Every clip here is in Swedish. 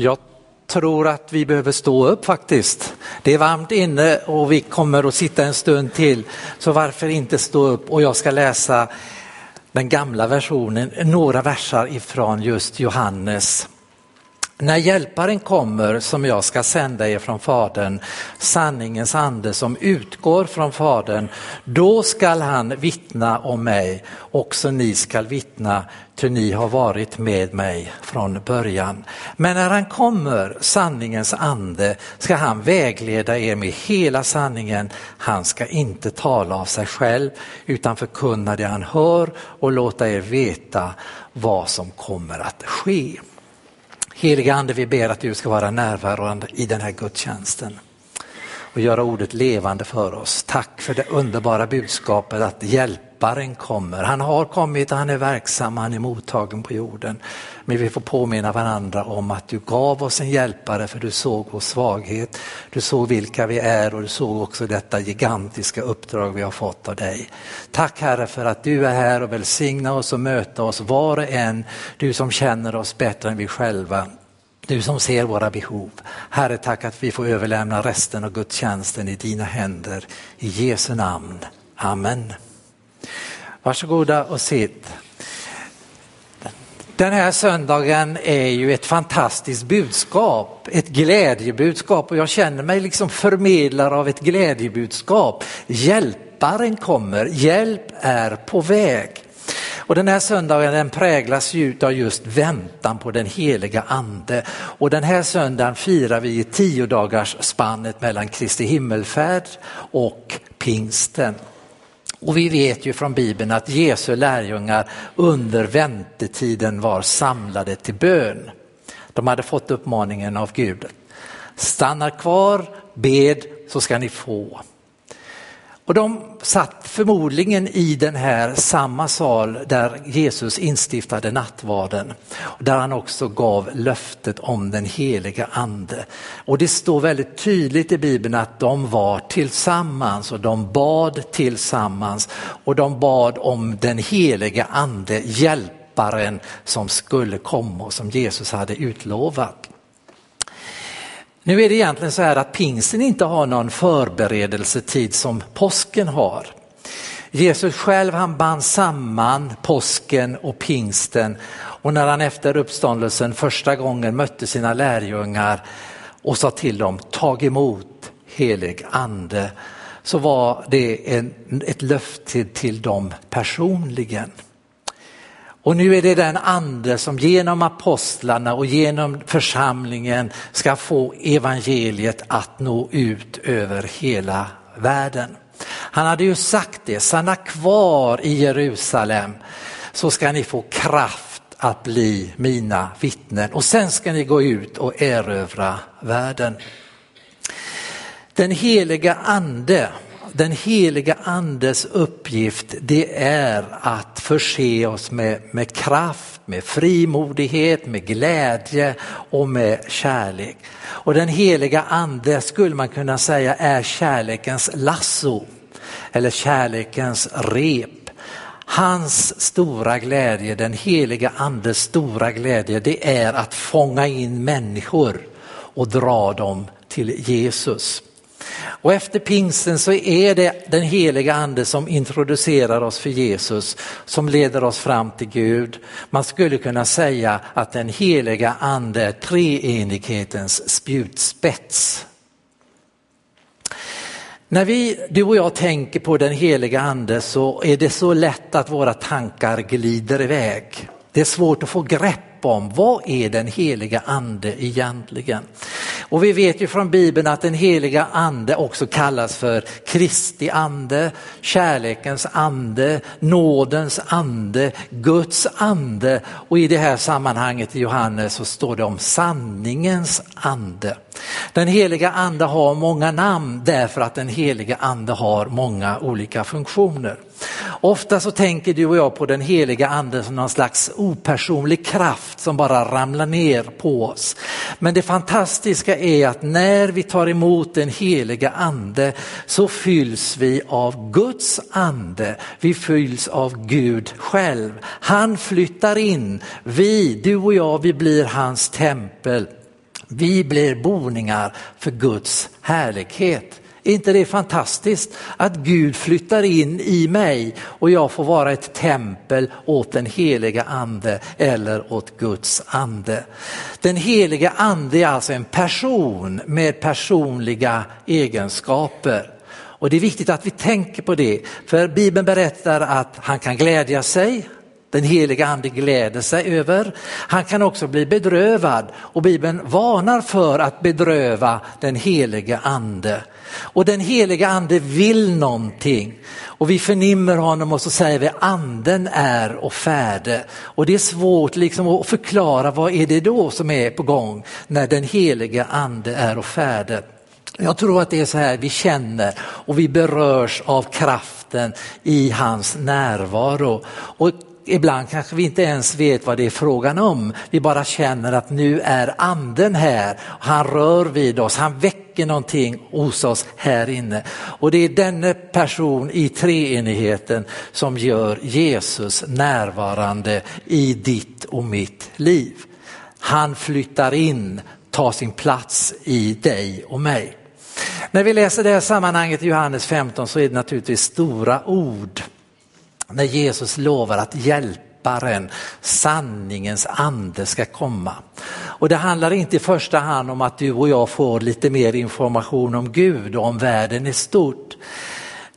Jag tror att vi behöver stå upp faktiskt. Det är varmt inne och vi kommer att sitta en stund till. Så varför inte stå upp och jag ska läsa den gamla versionen, några versar ifrån just Johannes när hjälparen kommer som jag ska sända er från Fadern, sanningens ande som utgår från Fadern, då skall han vittna om mig, också ni skall vittna, ty ni har varit med mig från början. Men när han kommer, sanningens ande, ska han vägleda er med hela sanningen. Han ska inte tala av sig själv, utan förkunna det han hör och låta er veta vad som kommer att ske. Heliga Ande, vi ber att du ska vara närvarande i den här gudstjänsten och göra ordet levande för oss. Tack för det underbara budskapet att hjälparen kommer. Han har kommit och han är verksam, han är mottagen på jorden. Men vi får påminna varandra om att du gav oss en hjälpare för du såg vår svaghet, du såg vilka vi är och du såg också detta gigantiska uppdrag vi har fått av dig. Tack Herre för att du är här och välsigna oss och möta oss var och en, du som känner oss bättre än vi själva. Du som ser våra behov. Herre, tack att vi får överlämna resten av gudstjänsten i dina händer. I Jesu namn. Amen. Varsågoda och sitt. Den här söndagen är ju ett fantastiskt budskap, ett glädjebudskap och jag känner mig liksom förmedlare av ett glädjebudskap. Hjälparen kommer, hjälp är på väg. Och den här söndagen den präglas ju av just väntan på den heliga ande. Och den här söndagen firar vi tio dagars spannet mellan Kristi himmelfärd och pingsten. Och vi vet ju från Bibeln att Jesu lärjungar under väntetiden var samlade till bön. De hade fått uppmaningen av Gud. Stanna kvar, bed så ska ni få. Och de satt förmodligen i den här samma sal där Jesus instiftade nattvarden. Där han också gav löftet om den heliga ande. Och det står väldigt tydligt i Bibeln att de var tillsammans och de bad tillsammans. Och de bad om den heliga ande, hjälparen som skulle komma och som Jesus hade utlovat. Nu är det egentligen så här att pingsten inte har någon förberedelsetid som påsken har. Jesus själv han band samman påsken och pingsten och när han efter uppståndelsen första gången mötte sina lärjungar och sa till dem, tag emot helig ande, så var det en, ett löfte till dem personligen. Och nu är det den ande som genom apostlarna och genom församlingen ska få evangeliet att nå ut över hela världen. Han hade ju sagt det, stanna kvar i Jerusalem så ska ni få kraft att bli mina vittnen och sen ska ni gå ut och erövra världen. Den heliga ande den heliga andes uppgift det är att förse oss med, med kraft, med frimodighet, med glädje och med kärlek. Och den heliga ande skulle man kunna säga är kärlekens lasso eller kärlekens rep. Hans stora glädje, den heliga andes stora glädje, det är att fånga in människor och dra dem till Jesus. Och efter pingsten så är det den heliga ande som introducerar oss för Jesus, som leder oss fram till Gud. Man skulle kunna säga att den heliga ande är treenighetens spjutspets. När vi, du och jag tänker på den heliga ande så är det så lätt att våra tankar glider iväg. Det är svårt att få grepp om vad är den heliga ande egentligen. Och vi vet ju från Bibeln att den heliga ande också kallas för Kristi ande, kärlekens ande, nådens ande, Guds ande och i det här sammanhanget i Johannes så står det om sanningens ande. Den heliga ande har många namn därför att den heliga ande har många olika funktioner. Ofta så tänker du och jag på den heliga anden som någon slags opersonlig kraft som bara ramlar ner på oss. Men det fantastiska är att när vi tar emot den heliga ande så fylls vi av Guds ande. Vi fylls av Gud själv. Han flyttar in. Vi, du och jag, vi blir hans tempel. Vi blir boningar för Guds härlighet. Är inte det fantastiskt att Gud flyttar in i mig och jag får vara ett tempel åt den heliga ande eller åt Guds ande. Den heliga ande är alltså en person med personliga egenskaper. Och det är viktigt att vi tänker på det, för Bibeln berättar att han kan glädja sig, den heliga ande gläder sig över. Han kan också bli bedrövad och Bibeln varnar för att bedröva den heliga ande. Och den heliga ande vill någonting och vi förnimmer honom och så säger vi anden är och färde. Och det är svårt liksom att förklara vad är det då som är på gång när den heliga ande är och färde. Jag tror att det är så här vi känner och vi berörs av kraften i hans närvaro. Och ibland kanske vi inte ens vet vad det är frågan om. Vi bara känner att nu är anden här. Han rör vid oss, han väcker någonting hos oss här inne. Och det är denne person i treenigheten som gör Jesus närvarande i ditt och mitt liv. Han flyttar in, tar sin plats i dig och mig. När vi läser det här sammanhanget i Johannes 15 så är det naturligtvis stora ord när Jesus lovar att hjälparen, sanningens ande ska komma. Och det handlar inte i första hand om att du och jag får lite mer information om Gud och om världen i stort.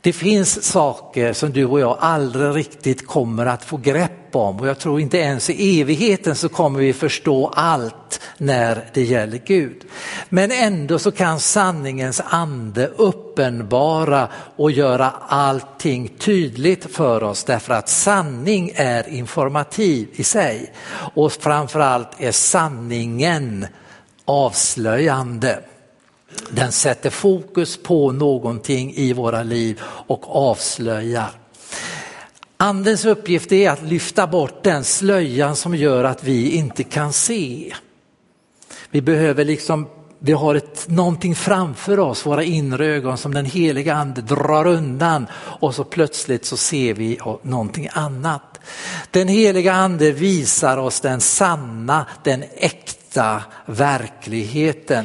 Det finns saker som du och jag aldrig riktigt kommer att få grepp om och jag tror inte ens i evigheten så kommer vi förstå allt när det gäller Gud. Men ändå så kan sanningens ande uppenbara och göra allting tydligt för oss därför att sanning är informativ i sig och framförallt är sanningen avslöjande. Den sätter fokus på någonting i våra liv och avslöjar. Andens uppgift är att lyfta bort den slöjan som gör att vi inte kan se. Vi behöver liksom, vi har ett, någonting framför oss, våra inre ögon som den heliga ande drar undan och så plötsligt så ser vi någonting annat. Den heliga ande visar oss den sanna, den äkta verkligheten.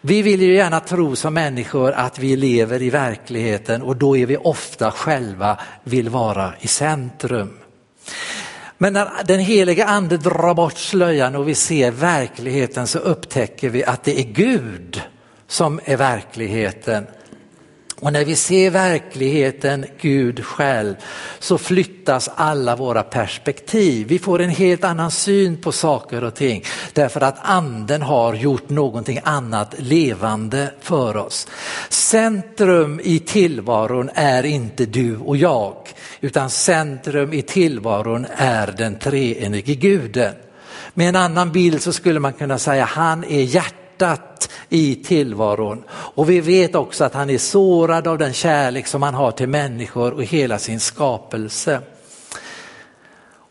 Vi vill ju gärna tro som människor att vi lever i verkligheten och då är vi ofta själva vill vara i centrum. Men när den heliga ande drar bort slöjan och vi ser verkligheten så upptäcker vi att det är Gud som är verkligheten och när vi ser verkligheten, Gud själv, så flyttas alla våra perspektiv. Vi får en helt annan syn på saker och ting därför att anden har gjort någonting annat levande för oss. Centrum i tillvaron är inte du och jag, utan centrum i tillvaron är den treenige guden. Med en annan bild så skulle man kunna säga han är hjärtat hjärtat i tillvaron. Och vi vet också att han är sårad av den kärlek som han har till människor och hela sin skapelse.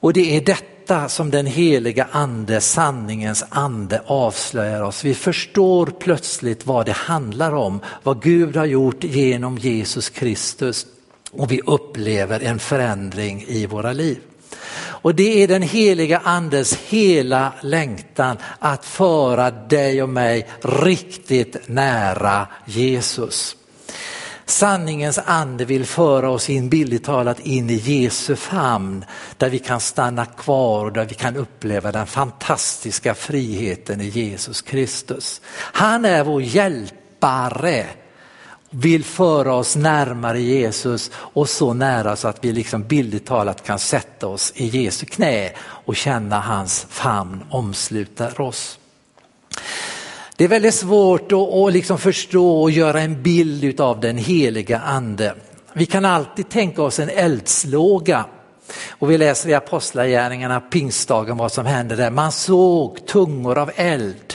Och det är detta som den heliga ande, sanningens ande avslöjar oss. Vi förstår plötsligt vad det handlar om, vad Gud har gjort genom Jesus Kristus och vi upplever en förändring i våra liv. Och det är den heliga andes hela längtan att föra dig och mig riktigt nära Jesus. Sanningens ande vill föra oss in, billigt talat, in i Jesu famn där vi kan stanna kvar och där vi kan uppleva den fantastiska friheten i Jesus Kristus. Han är vår hjälpare vill föra oss närmare Jesus och så nära så att vi liksom bildligt talat kan sätta oss i Jesu knä och känna hans famn omsluta oss. Det är väldigt svårt att, liksom förstå och göra en bild av den heliga ande. Vi kan alltid tänka oss en eldslåga och vi läser i Apostlagärningarna pingstdagen vad som hände där. Man såg tungor av eld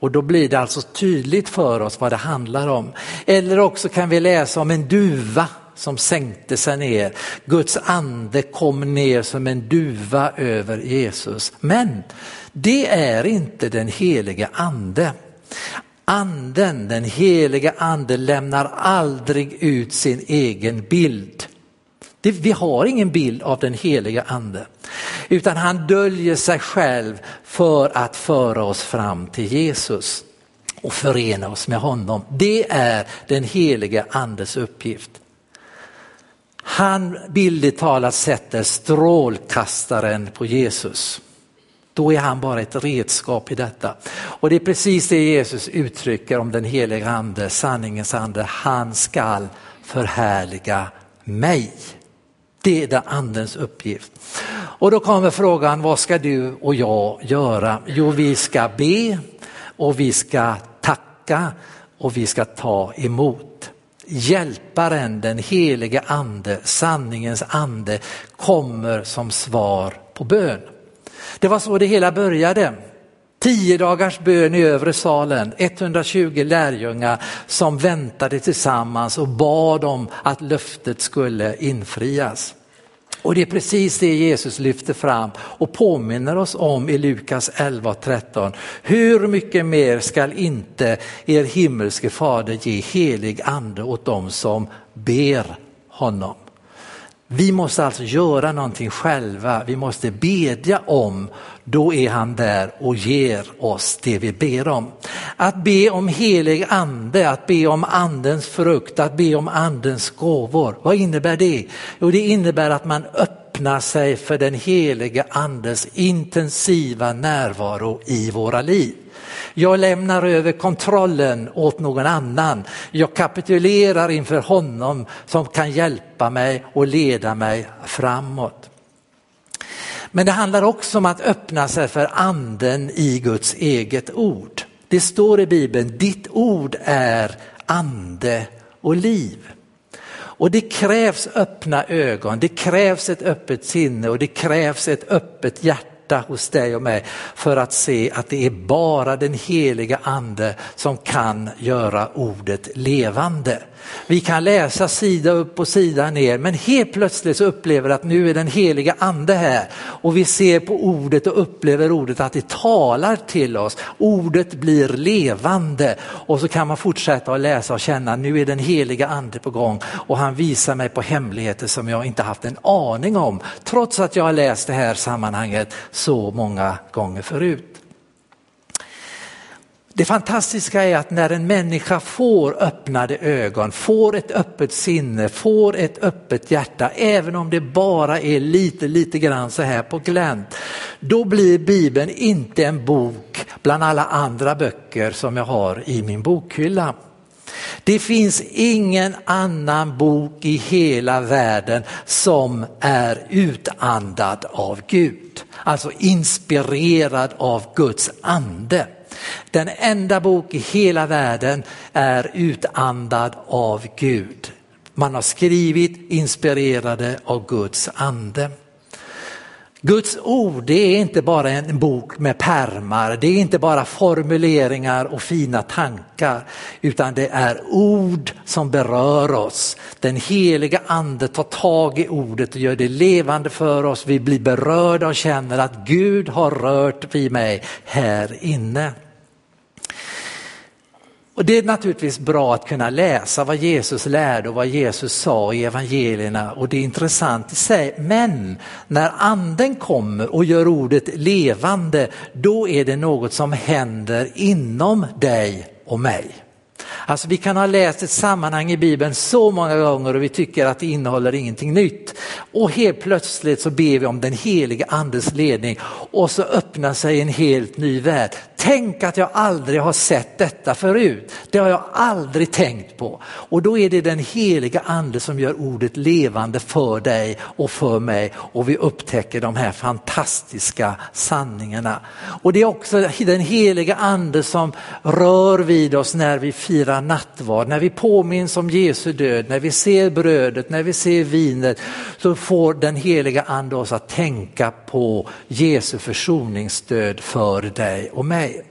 och då blir det alltså tydligt för oss vad det handlar om. Eller också kan vi läsa om en duva som sänkte sig ner. Guds ande kom ner som en duva över Jesus. Men det är inte den heliga ande. Anden, den heliga ande lämnar aldrig ut sin egen bild. Det, vi har ingen bild av den heliga ande, utan han döljer sig själv för att föra oss fram till Jesus. och förena oss med honom. Det är den helige andes uppgift. Han bildligt talat sätter strålkastaren på Jesus. Då är han bara ett redskap i detta. Och det är precis det Jesus uttrycker om den heliga ande, sanningens ande. Han skall förhärliga mig. Det är den andens uppgift. Och då kommer frågan, vad ska du och jag göra? Jo, vi ska be och vi ska tacka och vi ska ta emot. Hjälparen, den helige ande, sanningens ande kommer som svar på bön. Det var så det hela började. Tio dagars bön i övre salen, 120 lärjungar som väntade tillsammans och bad om att löftet skulle infrias. Och det är precis det Jesus lyfter fram och påminner oss om i Lukas 11 och 13. Hur mycket mer skall inte er himmelske fader ge helig ande åt dem som ber honom? Vi måste alltså göra någonting själva, vi måste bedja om, då är han där och ger oss det vi ber om. Att be om helig ande, att be om andens frukt, att be om andens gåvor. Vad innebär det? Jo, det innebär att man öppnar sig för den helige andes intensiva närvaro i våra liv. Jag lämnar över kontrollen åt någon annan. Jag kapitulerar inför honom som kan hjälpa mig och leda mig framåt. Men det handlar också om att öppna sig för anden i Guds eget ord. Det står i Bibeln, ditt ord är ande och liv. Och det krävs öppna ögon, det krävs ett öppet sinne och det krävs ett öppet hjärta hjärta hos dig och mig för att se att det är bara den heliga ande som kan göra ordet levande. Vi kan läsa sida upp och sida ner men helt plötsligt så upplever vi att nu är den heliga ande här och vi ser på ordet och upplever ordet att det talar till oss. Ordet blir levande och så kan man fortsätta att läsa och känna nu är den heliga ande på gång och han visar mig på hemligheter som jag inte haft en aning om trots att jag har läst det här sammanhanget så många gånger förut. Det fantastiska är att när en människa får öppnade ögon, får ett öppet sinne, får ett öppet hjärta, även om det bara är lite, lite grann så här på glänt, då blir Bibeln inte en bok bland alla andra böcker som jag har i min bokhylla. Det finns ingen annan bok i hela världen som är utandad av Gud, alltså inspirerad av Guds ande. Den enda bok i hela världen är utandad av Gud. Man har skrivit inspirerade av Guds ande. Guds ord det är inte bara en bok med pärmar, det är inte bara formuleringar och fina tankar, utan det är ord som berör oss. Den heliga ande tar tag i ordet och gör det levande för oss. Vi blir berörda och känner att Gud har rört vid mig här inne. Och det är naturligtvis bra att kunna läsa vad Jesus lärde och vad Jesus sa i evangelierna och det är intressant i sig. Men när anden kommer och gör ordet levande, då är det något som händer inom dig och mig. Alltså vi kan ha läst ett sammanhang i Bibeln så många gånger och vi tycker att det innehåller ingenting nytt. Och helt plötsligt så ber vi om den heliga andes ledning och så öppnar sig en helt ny värld. Tänk att jag aldrig har sett detta förut. Det har jag aldrig tänkt på. Och då är det den heliga ande som gör ordet levande för dig och för mig och vi upptäcker de här fantastiska sanningarna. Och det är också den heliga ande som rör vid oss när vi firar nattvard, när vi påminns om Jesu död, när vi ser brödet, när vi ser vinet så får den heliga ande oss att tänka på Jesu försoningsstöd för dig och mig.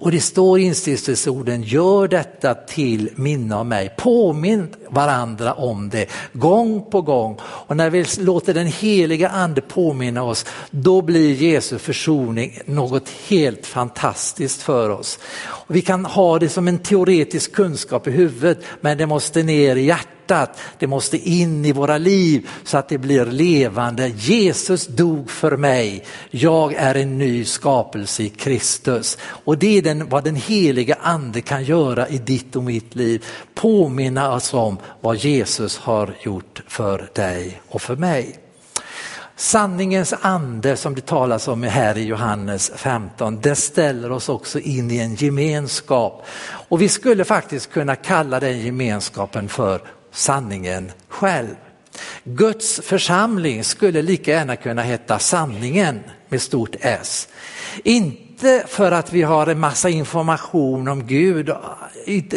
Och det står i instiftelseorden, gör detta till minne av mig. Påminn varandra om det gång på gång. Och när vi låter den heliga ande påminna oss, då blir Jesu försoning något helt fantastiskt för oss. Och vi kan ha det som en teoretisk kunskap i huvudet, men det måste ner i hjärtat hjärtat, det måste in i våra liv så att det blir levande. Jesus dog för mig, jag är en ny skapelse i Kristus. Och det är den, vad den heliga ande kan göra i ditt och mitt liv. Påminna oss om vad Jesus har gjort för dig och för mig. Sanningens ande som det talas om här i Johannes 15, det ställer oss också in i en gemenskap. Och vi skulle faktiskt kunna kalla den gemenskapen för sanningen själv. Guds församling skulle lika gärna kunna heta sanningen med stort S. Inte inte för att vi har en massa information om Gud,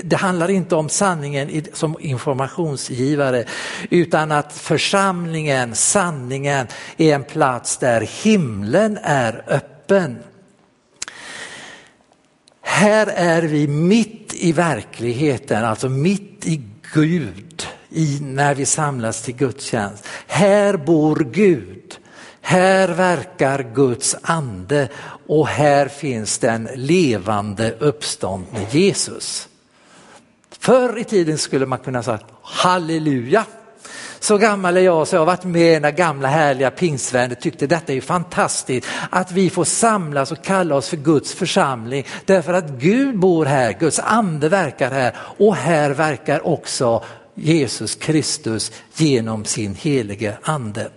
det handlar inte om sanningen som informationsgivare, utan att församlingen, sanningen, är en plats där himlen är öppen. Här är vi mitt i verkligheten, alltså mitt i Gud i, när vi samlas till gudstjänst. Här bor Gud. Här verkar Guds ande och här finns den levande uppståndne Jesus. Förr i tiden skulle man kunna säga halleluja. Så gammal är jag så jag har varit med när gamla härliga pingstvänner tyckte detta är fantastiskt att vi får samlas och kalla oss för Guds församling därför att Gud bor här, Guds ande verkar här och här verkar också Jesus Kristus genom sin helige ande.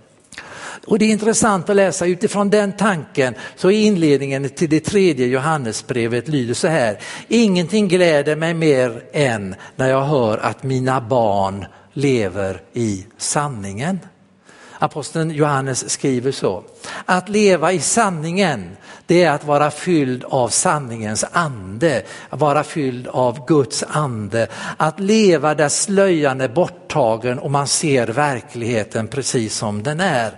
Och det är intressant att läsa utifrån den tanken så är inledningen till det tredje Johannesbrevet lyder så här. Ingenting gläder mig mer än när jag hör att mina barn lever i sanningen. Aposteln Johannes skriver så. Att leva i sanningen, det är att vara fylld av sanningens ande, att vara fylld av Guds ande. Att leva där slöjan är borttagen och man ser verkligheten precis som den är.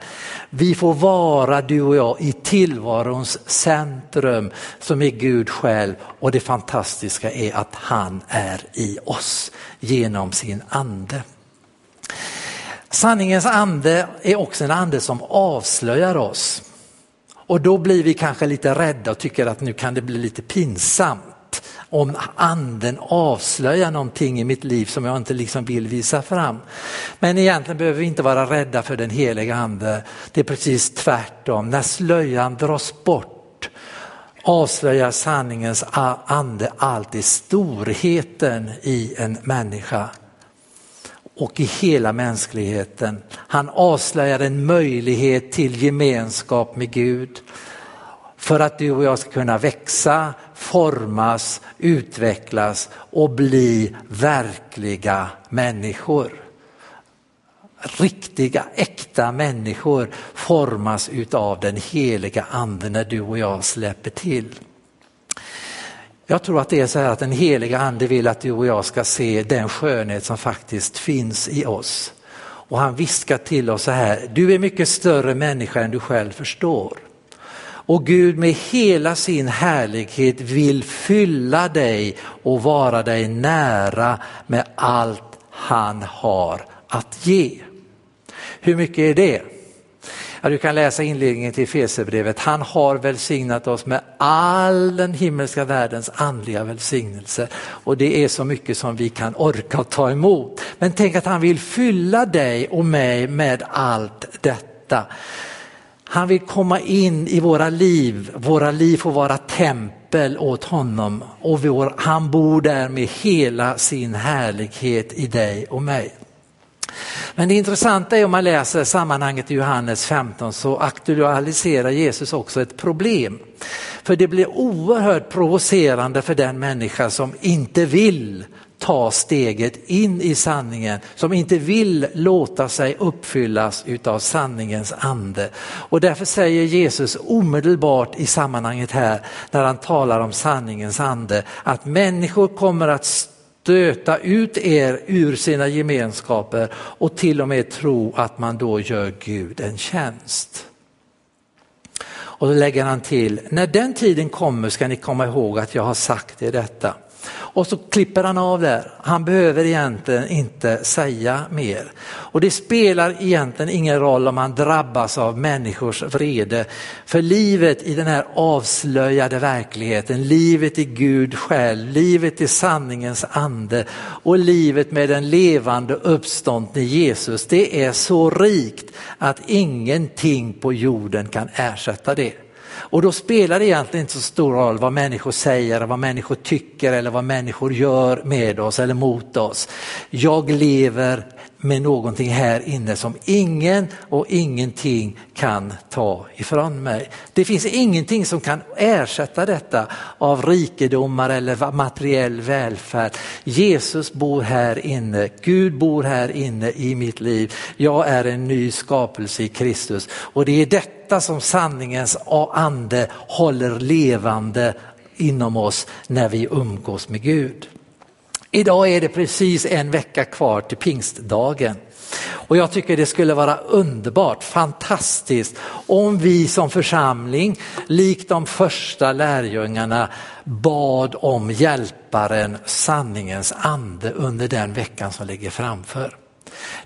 Vi får vara, du och jag, i tillvarons centrum som är Gud själv och det fantastiska är att han är i oss genom sin ande. Sanningens ande är också en ande som avslöjar oss. Och då blir vi kanske lite rädda och tycker att nu kan det bli lite pinsamt om anden avslöjar någonting i mitt liv som jag inte liksom vill visa fram. Men egentligen behöver vi inte vara rädda för den heliga ande. Det är precis tvärtom. När slöjan dras bort avslöjar sanningens ande alltid storheten i en människa och i hela mänskligheten. Han avslöjar en möjlighet till gemenskap med Gud för att du och jag ska kunna växa, formas, utvecklas och bli verkliga människor. Riktiga, äkta människor formas utav den heliga anden när du och jag släpper till. Jag tror att det är så här att den heliga ande vill att du och jag ska se den skönhet som faktiskt finns i oss. Och han viskar till oss så här, du är mycket större människa än du själv förstår. Och Gud med hela sin härlighet vill fylla dig och vara dig nära med allt han har att ge. Hur mycket är det? Ja, du kan läsa inledningen till Fesebrevet. Han har välsignat oss med all den himmelska världens andliga välsignelse. Och det är så mycket som vi kan orka ta emot. Men tänk att han vill fylla dig och mig med allt detta. Han vill komma in i våra liv, våra liv får vara tempel åt honom och vår, han bor där med hela sin härlighet i dig och mig. Men det intressanta är om man läser sammanhanget i Johannes 15 så aktualiserar Jesus också ett problem. För det blir oerhört provocerande för den människa som inte vill ta steget in i sanningen, som inte vill låta sig uppfyllas utav sanningens ande. Och därför säger Jesus omedelbart i sammanhanget här, när han talar om sanningens ande, att människor kommer att stöta ut er ur sina gemenskaper och till och med tro att man då gör Gud en tjänst. Och då lägger han till, när den tiden kommer ska ni komma ihåg att jag har sagt er detta. Och så klipper han av där. Han behöver egentligen inte säga mer. Och det spelar egentligen ingen roll om han drabbas av människors vrede. För livet i den här avslöjade verkligheten, livet i Gud själv, livet i sanningens ande och livet med den levande uppståndne Jesus, det är så rikt att ingenting på jorden kan ersätta det. Och då spelar det egentligen inte så stor roll vad människor säger, vad människor tycker eller vad människor gör med oss eller mot oss. Jag lever med någonting här inne som ingen och ingenting kan ta ifrån mig. Det finns ingenting som kan ersätta detta av rikedomar eller materiell välfärd. Jesus bor här inne, Gud bor här inne i mitt liv. Jag är en ny skapelse i Kristus och det är detta som sanningens ande håller levande inom oss när vi umgås med Gud. Idag är det precis en vecka kvar till pingstdagen. Och jag tycker det skulle vara underbart, fantastiskt om vi som församling, likt de första lärjungarna, bad om hjälparen, sanningens ande under den veckan som ligger framför.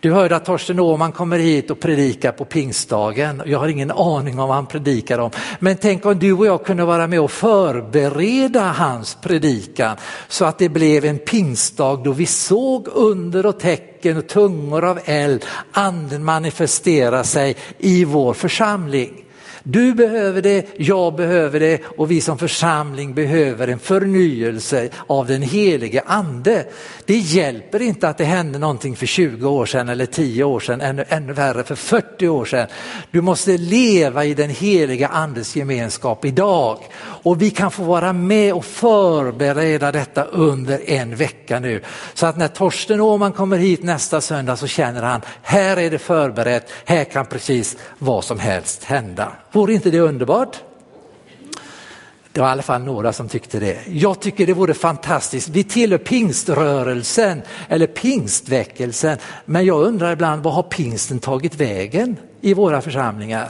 Du hörde att Torsten Åhman kommer hit och predikar på pingstdagen. Jag har ingen aning om vad han predikar om. Men tänk om du och jag kunde vara med och förbereda hans predikan så att det blev en pingstdag då vi såg under och tecken och tungor av eld, anden manifestera sig i vår församling. Du behöver det, jag behöver det och vi som församling behöver en förnyelse av den helige ande. Det hjälper inte att det hände någonting för 20 år sedan eller 10 år sedan, ännu, ännu värre för 40 år sedan. Du måste leva i den heliga andes gemenskap idag och vi kan få vara med och förbereda detta under en vecka nu. Så att när Torsten Åhman kommer hit nästa söndag så känner han, här är det förberett, här kan precis vad som helst hända. Vore inte det underbart? Det var i alla fall några som tyckte det. Jag tycker det vore fantastiskt. Vi tillhör pingströrelsen eller pingstväckelsen. Men jag undrar ibland, vad har pingsten tagit vägen i våra församlingar?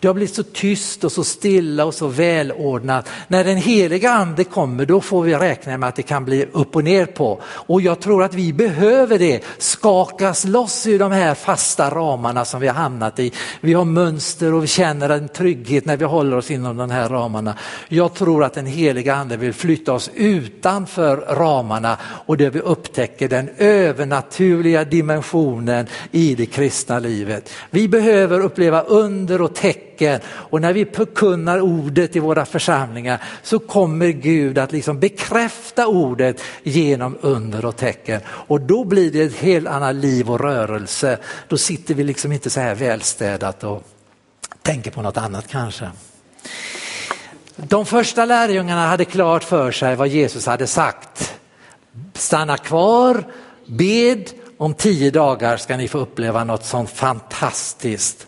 Det har blivit så tyst och så stilla och så välordnat. När den heliga ande kommer då får vi räkna med att det kan bli upp och ner på. Och jag tror att vi behöver det, skakas loss ur de här fasta ramarna som vi har hamnat i. Vi har mönster och vi känner en trygghet när vi håller oss inom de här ramarna. Jag tror att den heliga ande vill flytta oss utanför ramarna och där vi upptäcker den övernaturliga dimensionen i det kristna livet. Vi behöver uppleva under och tecken tecken och när vi förkunnar ordet i våra församlingar så kommer Gud att liksom bekräfta ordet genom under och tecken. Och då blir det ett helt annat liv och rörelse. Då sitter vi liksom inte så här välstädat och tänker på något annat kanske. De första lärjungarna hade klart för sig vad Jesus hade sagt. Stanna kvar, bed, om tio dagar ska ni få uppleva något sånt fantastiskt.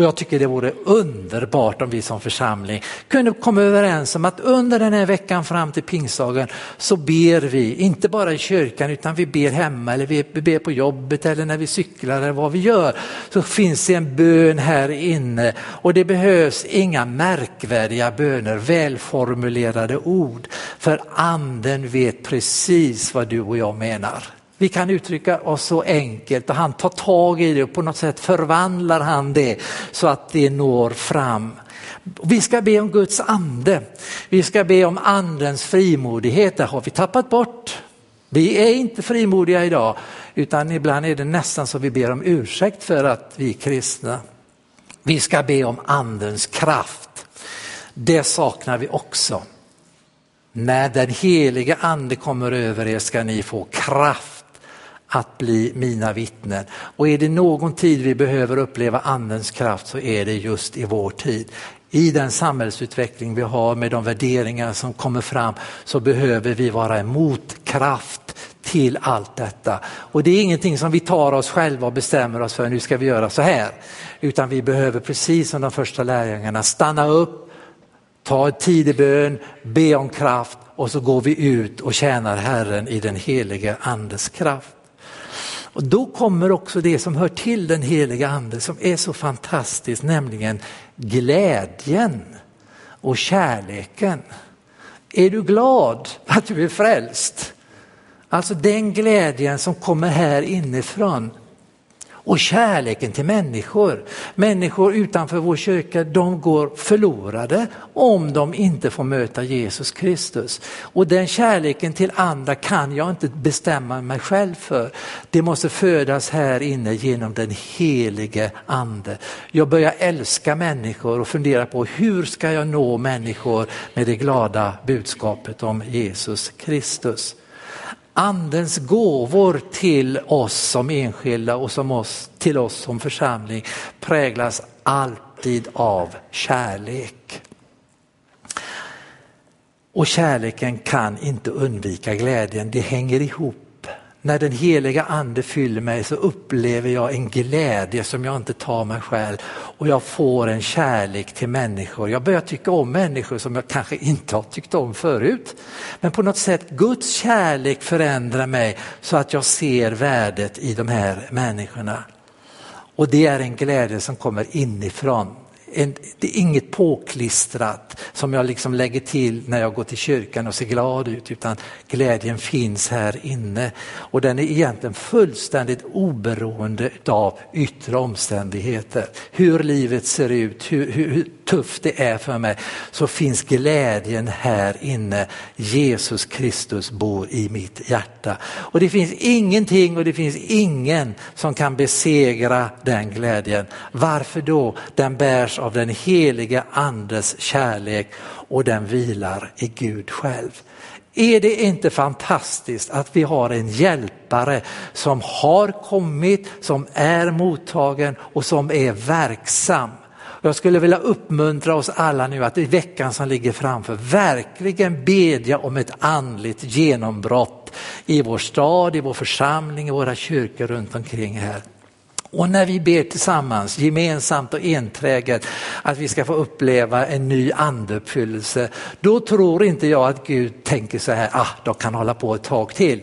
Och jag tycker det vore underbart om vi som församling kunde komma överens om att under den här veckan fram till pingstdagen så ber vi, inte bara i kyrkan utan vi ber hemma eller vi ber på jobbet eller när vi cyklar eller vad vi gör. Så finns det en bön här inne och det behövs inga märkvärdiga böner, välformulerade ord. För anden vet precis vad du och jag menar. Vi kan uttrycka oss så enkelt och han tar tag i det och på något sätt förvandlar han det så att det når fram. Vi ska be om Guds ande. Vi ska be om andens frimodighet. Det har vi tappat bort. Vi är inte frimodiga idag utan ibland är det nästan så vi ber om ursäkt för att vi är kristna. Vi ska be om andens kraft. Det saknar vi också. När den heliga ande kommer över er ska ni få kraft att bli mina vittnen. Och är det någon tid vi behöver uppleva andens kraft så är det just i vår tid. I den samhällsutveckling vi har med de värderingar som kommer fram så behöver vi vara en motkraft till allt detta. Och det är ingenting som vi tar oss själva och bestämmer oss för, nu ska vi göra så här. Utan vi behöver precis som de första lärjungarna stanna upp, ta en tid i bön, be om kraft och så går vi ut och tjänar Herren i den heliga andes kraft. Och då kommer också det som hör till den heliga ande som är så fantastiskt, nämligen glädjen. och kärleken. Är du glad att du är frälst? Alltså den glädjen som kommer här inifrån och kärleken till människor. Människor utanför vår kyrka, de går förlorade om de inte får möta Jesus Kristus. Och den kärleken till andra kan jag inte bestämma mig själv för. Det måste födas här inne genom den helige ande. Jag börjar älska människor och fundera på hur ska jag nå människor med det glada budskapet om Jesus Kristus. Andens gåvor till oss som enskilda och som oss, till oss som församling präglas alltid av kärlek. Och kärleken kan inte undvika glädjen, det hänger ihop när den heliga ande fyller mig så upplever jag en glädje som jag inte tar mig själv och jag får en kärlek till människor. Jag börjar tycka om människor som jag kanske inte har tyckt om förut. Men på något sätt Guds kärlek förändrar mig så att jag ser värdet i de här människorna. Och det är en glädje som kommer inifrån en, det är inget påklistrat som jag liksom lägger till när jag går till kyrkan och ser glad ut utan glädjen finns här inne och den är egentligen fullständigt oberoende av yttre omständigheter. Hur livet ser ut, hur, hur, tufft det är för mig så finns glädjen här inne. Jesus Kristus bor i mitt hjärta och det finns ingenting och det finns ingen som kan besegra den glädjen. Varför då? Den bärs av den heliga andes kärlek och den vilar i Gud själv. Är det inte fantastiskt att vi har en hjälpare som har kommit, som är mottagen och som är verksam. Jag skulle vilja uppmuntra oss alla nu att i veckan som ligger framför verkligen bedja om ett andligt genombrott i vår stad, i vår församling, i våra kyrkor runt omkring här. Och när vi ber tillsammans, gemensamt och enträget, att vi ska få uppleva en ny andeuppfyllelse, då tror inte jag att Gud tänker så här, ah, de kan hålla på ett tag till.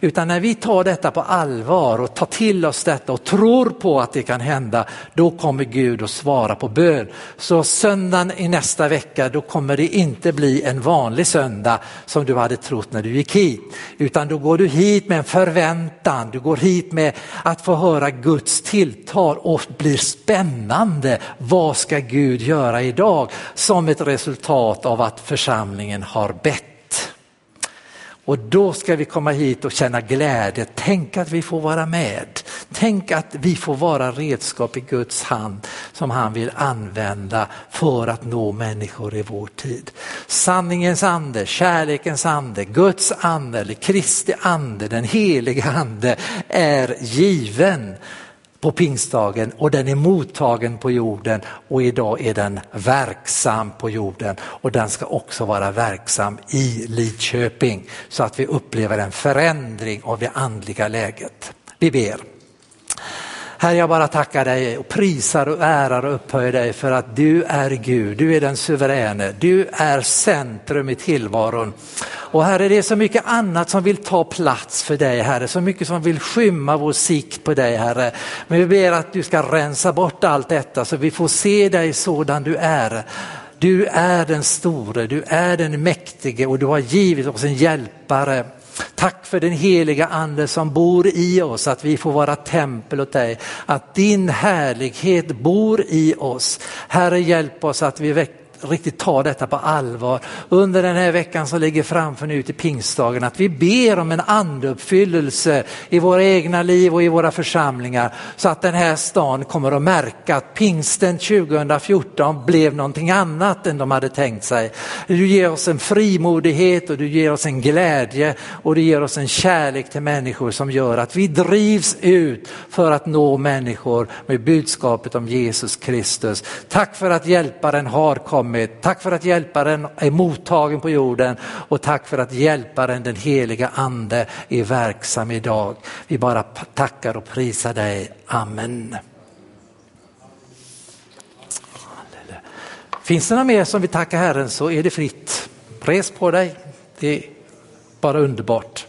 Utan när vi tar detta på allvar och tar till oss detta och tror på att det kan hända, då kommer Gud att svara på bön. Så söndagen i nästa vecka, då kommer det inte bli en vanlig söndag som du hade trott när du gick hit. Utan då går du hit med en förväntan, du går hit med att få höra Guds tilltal och blir spännande. Vad ska Gud göra idag? Som ett resultat av att församlingen har bett. Och då ska vi komma hit och känna glädje. Tänk att vi får vara med. Tänk att vi får vara redskap i Guds hand som han vill använda för att nå människor i vår tid. Sanningens ande, kärlekens ande, Guds ande, eller Kristi ande, den heliga ande är given på pingstdagen och den är mottagen på jorden och idag är den verksam på jorden och den ska också vara verksam i Lidköping så att vi upplever en förändring av det andliga läget. Vi ber. Herre, jag bara tackar dig och prisar och ärar och upphöjer dig för att du är Gud, du är den suveräne, du är centrum i tillvaron. Och Herre, det är så mycket annat som vill ta plats för dig Herre, så mycket som vill skymma vår sikt på dig Herre. Men vi ber att du ska rensa bort allt detta så vi får se dig sådan du är. Du är den store, du är den mäktige och du har givit oss en hjälpare Tack för den heliga ande som bor i oss, att vi får vara tempel åt dig, att din härlighet bor i oss. Herre hjälp oss att vi riktigt ta detta på allvar under den här veckan som ligger framför nu till pingstdagen. Att vi ber om en andeuppfyllelse i våra egna liv och i våra församlingar så att den här stan kommer att märka att pingsten 2014 blev någonting annat än de hade tänkt sig. Du ger oss en frimodighet och du ger oss en glädje och du ger oss en kärlek till människor som gör att vi drivs ut för att nå människor med budskapet om Jesus Kristus. Tack för att hjälparen har kommit kommit. Tack för att hjälparen är mottagen på jorden och tack för att hjälparen den heliga ande är verksam idag. Vi bara tackar och prisar dig. Amen. Finns det några mer som vill tacka Herren så är det fritt. Res på dig, det är bara underbart.